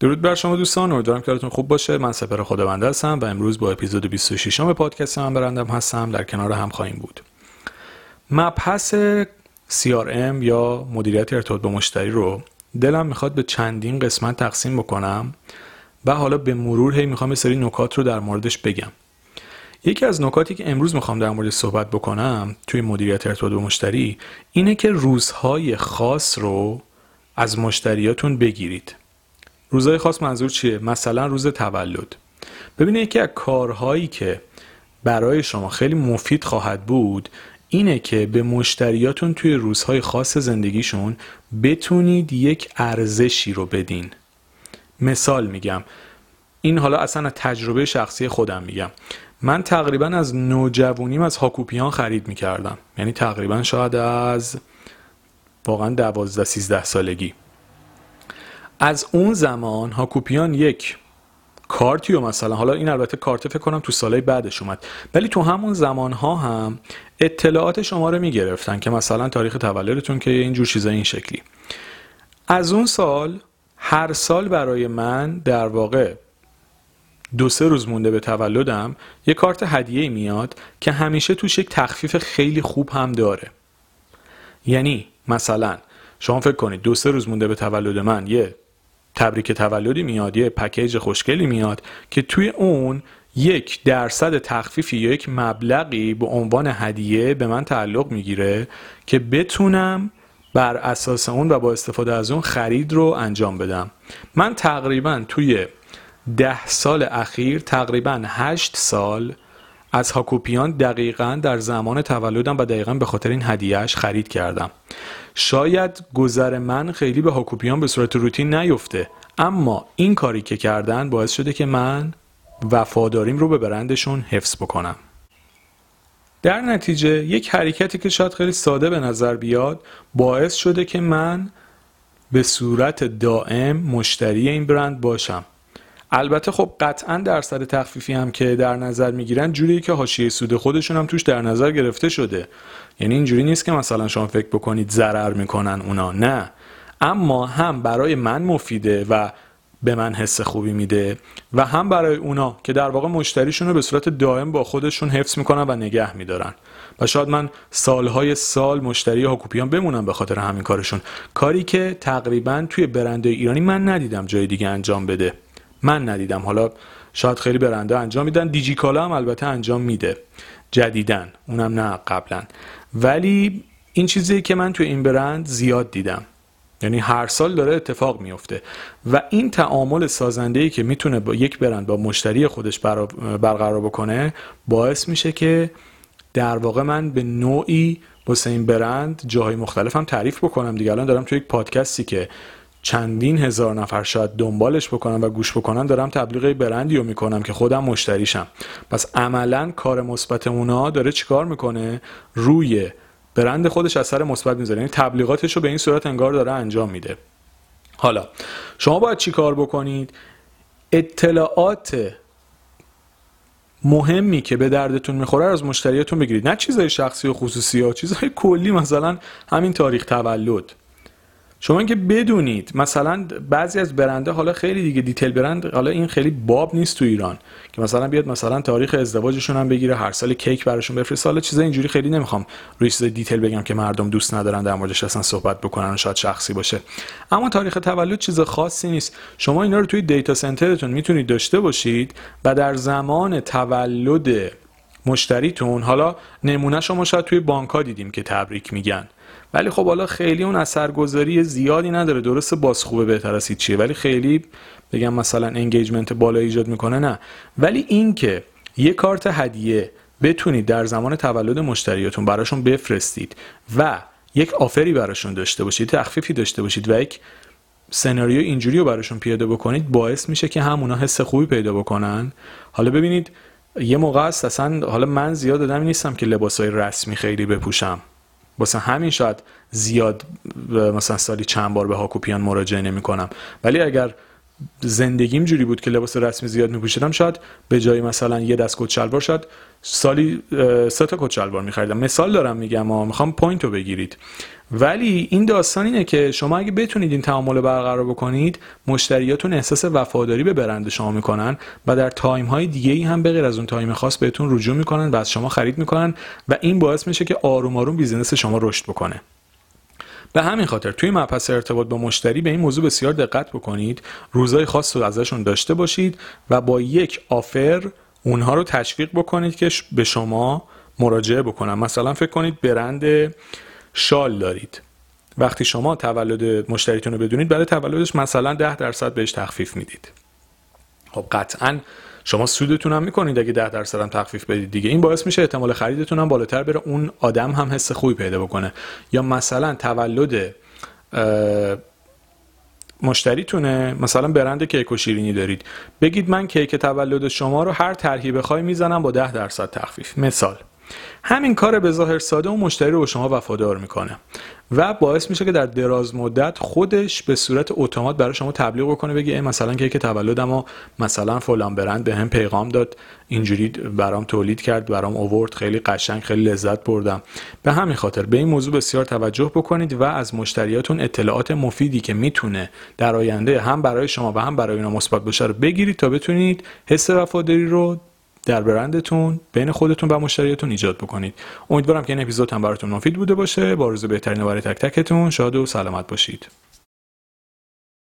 درود بر شما دوستان امیدوارم که خوب باشه. من سپر خداونده هستم و امروز با اپیزود 26 م پادکست من برندم هستم. در کنار هم خواهیم بود. مبحث CRM یا مدیریت ارتباط با مشتری رو دلم می‌خواد به چندین قسمت تقسیم بکنم و حالا به مرور هی می‌خوام سری نکات رو در موردش بگم. یکی از نکاتی که امروز می‌خوام در مورد صحبت بکنم توی مدیریت ارتباط با مشتری اینه که روزهای خاص رو از مشتریاتون بگیرید. روزهای خاص منظور چیه؟ مثلا روز تولد. ببینید یکی از کارهایی که برای شما خیلی مفید خواهد بود اینه که به مشتریاتون توی روزهای خاص زندگیشون بتونید یک ارزشی رو بدین. مثال میگم. این حالا اصلا تجربه شخصی خودم میگم. من تقریبا از نوجوانیم از هاکوپیان خرید می‌کردم. یعنی تقریبا شاید از واقعا دوازده سیزده سالگی. از اون زمان هاکوپیان یک کارتی و مثلا حالا این البته کارت فکر کنم تو سالهای بعدش اومد ولی تو همون زمان ها هم اطلاعات شما رو می‌گرفتن که مثلا تاریخ تولدتون که اینجور چیزا این شکلی. از اون سال هر سال برای من در واقع دو سه روز مونده به تولدم یه کارت هدیه میاد که همیشه توش یک تخفیف خیلی خوب هم داره. یعنی مثلا شما فکر کنید دو سه روز مونده به تولد من یه تبریک تولدی میاد یه پکیج خوشگلی میاد که توی اون یک درصد تخفیفی یا یک مبلغی به عنوان هدیه به من تعلق می‌گیره که بتونم بر اساس اون و با استفاده از اون خرید رو انجام بدم. من تقریبا توی ده سال اخیر تقریبا هشت سال از هاکوپیان دقیقا در زمان تولدم و دقیقا به خاطر این هدیهش خرید کردم. شاید گذر من خیلی به هاکوپیان به صورت روتین نیفته اما این کاری که کردن باعث شده که من وفاداریم رو به برندشون حفظ بکنم. در نتیجه یک حرکتی که شاید خیلی ساده به نظر بیاد باعث شده که من به صورت دائم مشتری این برند باشم. البته خب قطعا درصد تخفیفی هم که در نظر می‌گیرن جوری که حاشیه سود خودشون هم توش در نظر گرفته شده. یعنی اینجوری نیست که مثلا شما فکر بکنید ضرر می‌کنن اونا نه. اما هم برای من مفیده و به من حس خوبی میده و هم برای اونا که در واقع مشتریشون رو به صورت دائم با خودشون حفظ می‌کنن و نگه میدارن. و شاید من سالهای سال مشتری هاکوپیان بمونم به خاطر همین کارشون. کاری که تقریبا توی برند ایرانی من ندیدم جای دیگه انجام بده. من ندیدم. حالا شاید خیلی برنده انجام میدن. دیجیکالا هم البته انجام میده. جدیدن اونم نه قبلا. ولی این چیزی که من توی این برند زیاد دیدم. یعنی هر سال داره اتفاق میفته. و این تعامل سازنده ای که می‌تونه با یک برند با مشتری خودش برقرار بکنه باعث میشه که در واقع من به نوعی واسه این برند جاهای مختلف هم تعریف بکنم. دیگه الان دارم توی یک پادکستی که چندین هزار نفر شاید دنبالش بکنن و گوش بکنن دارم تبلیغ برندی رو می‌کنم که خودم مشتریشم. پس عملا کار مثبت اونا داره چیکار می‌کنه؟ روی برند خودش اثر مثبت می‌ذاره. یعنی تبلیغاتش رو به این صورت انگار داره انجام میده. حالا شما باید چی کار بکنید؟ اطلاعات مهمی که به دردتون می‌خوره از مشتریاتون بگیرید. نه چیزهای شخصی و خصوصی ها چیزهای کلی مثلا همین تاریخ تولد. شما اینکه بدونید مثلا بعضی از برندا حالا خیلی دیگه detail برند حالا این خیلی باب نیست تو ایران که مثلا بیاد مثلا تاریخ ازدواجشون هم بگیره هر سال کیک براشون بفرسته. حالا چیزا اینجوری خیلی نمی‌خوام روی چیز detail بگم که مردم دوست ندارن در موردش اصلا صحبت بکنن و شاید شخصی باشه. اما تاریخ تولد چیز خاصی نیست. شما اینا رو توی data center تون می‌تونید داشته باشید و در زمان تولد مشتریتون حالا نمونه شما شاید توی بانک دیدیم که تبریک میگن. ولی خب حالا خیلی اون اثرگذاری زیادی نداره. درسته باز خوبه بهتر از چیه ولی خیلی بگم مثلا انگیجمنت بالا ایجاد می‌کنه نه. ولی این که یه کارت هدیه بتونید در زمان تولد مشتریاتون براشون بفرستید و یک آفری براشون داشته باشید تخفیفی داشته باشید و یک سناریو اینجوری رو براشون پیاده بکنید باعث میشه که همونا حس خوبی پیدا بکنن. حالا ببینید یه موقع است اصلا حالا من زیاد آدمی نیستم که لباسای رسمی خیلی بپوشم. واسه همین شاید زیاد مثلا سالی چند بار به هاکوپیان مراجعه نمی کنم ولی اگر زندگیم جوری بود که لباس رسمی زیاد میپوشیدم شاید به جای مثلا یه دست کت شلوار شاید سالی سه تا کت شلوار میخریدم. مثال دارم میگم ها می‌خوام point رو بگیرید. ولی این داستان اینه که شما اگه بتونید این تعامل برقرار بکنید مشتریاتون احساس وفاداری به برند شما می‌کنن و در time های دیگه ای هم بغیر از اون time خاص بهتون رجوع می‌کنن و از شما خرید می‌کنن و این باعث میشه که آروم آروم business شما رشد بکنه. به همین خاطر توی مبحث ارتباط با مشتری به این موضوع بسیار دقت بکنید روزای خاص رو ازشون داشته باشید و با یک offer اونها رو تشویق بکنید که به شما مراجعه بکنن. مثلا فکر کنید برند شال دارید. وقتی شما تولد مشتریتون رو بدونید برای تولدش مثلا ده درصد بهش تخفیف می‌دید. خب قطعا شما سودتون هم می‌کنید اگه ده درصد هم تخفیف بدید دیگه. این باعث میشه احتمال خریدتون هم بالاتر بره اون آدم هم حس خوبی پیدا بکنه. یا مثلا تولد مشتریتونه مثلا برند کیک و شیرینی دارید. بگید من کیک تولد شما رو هر طرحی بخوای می‌زنم با ده درصد تخفیف. مثال. همین کار به ظاهر ساده و مشتری رو به شما وفادار می‌کنه و باعث میشه که در دراز مدت خودش به صورت اتومات برای شما تبلیغ بکنه بگه مثلا که تولدم و مثلا فلان برند به هم پیغام داد اینجوری برام تولید کرد برام اوورد خیلی قشنگ خیلی لذت بردم. به همین خاطر به این موضوع بسیار توجه بکنید و از مشتریاتون اطلاعات مفیدی که می‌تونه در آینده هم برای شما و هم برای اینا مثبت باشه رو بگیرید تا بتونید حس وفاداری رو در برندتون بین خودتون و مشتریتون ایجاد بکنید. امیدوارم که این اپیزود هم براتون مفید بوده باشه. با بهترین برای تک تکتون شاد و سلامت باشید.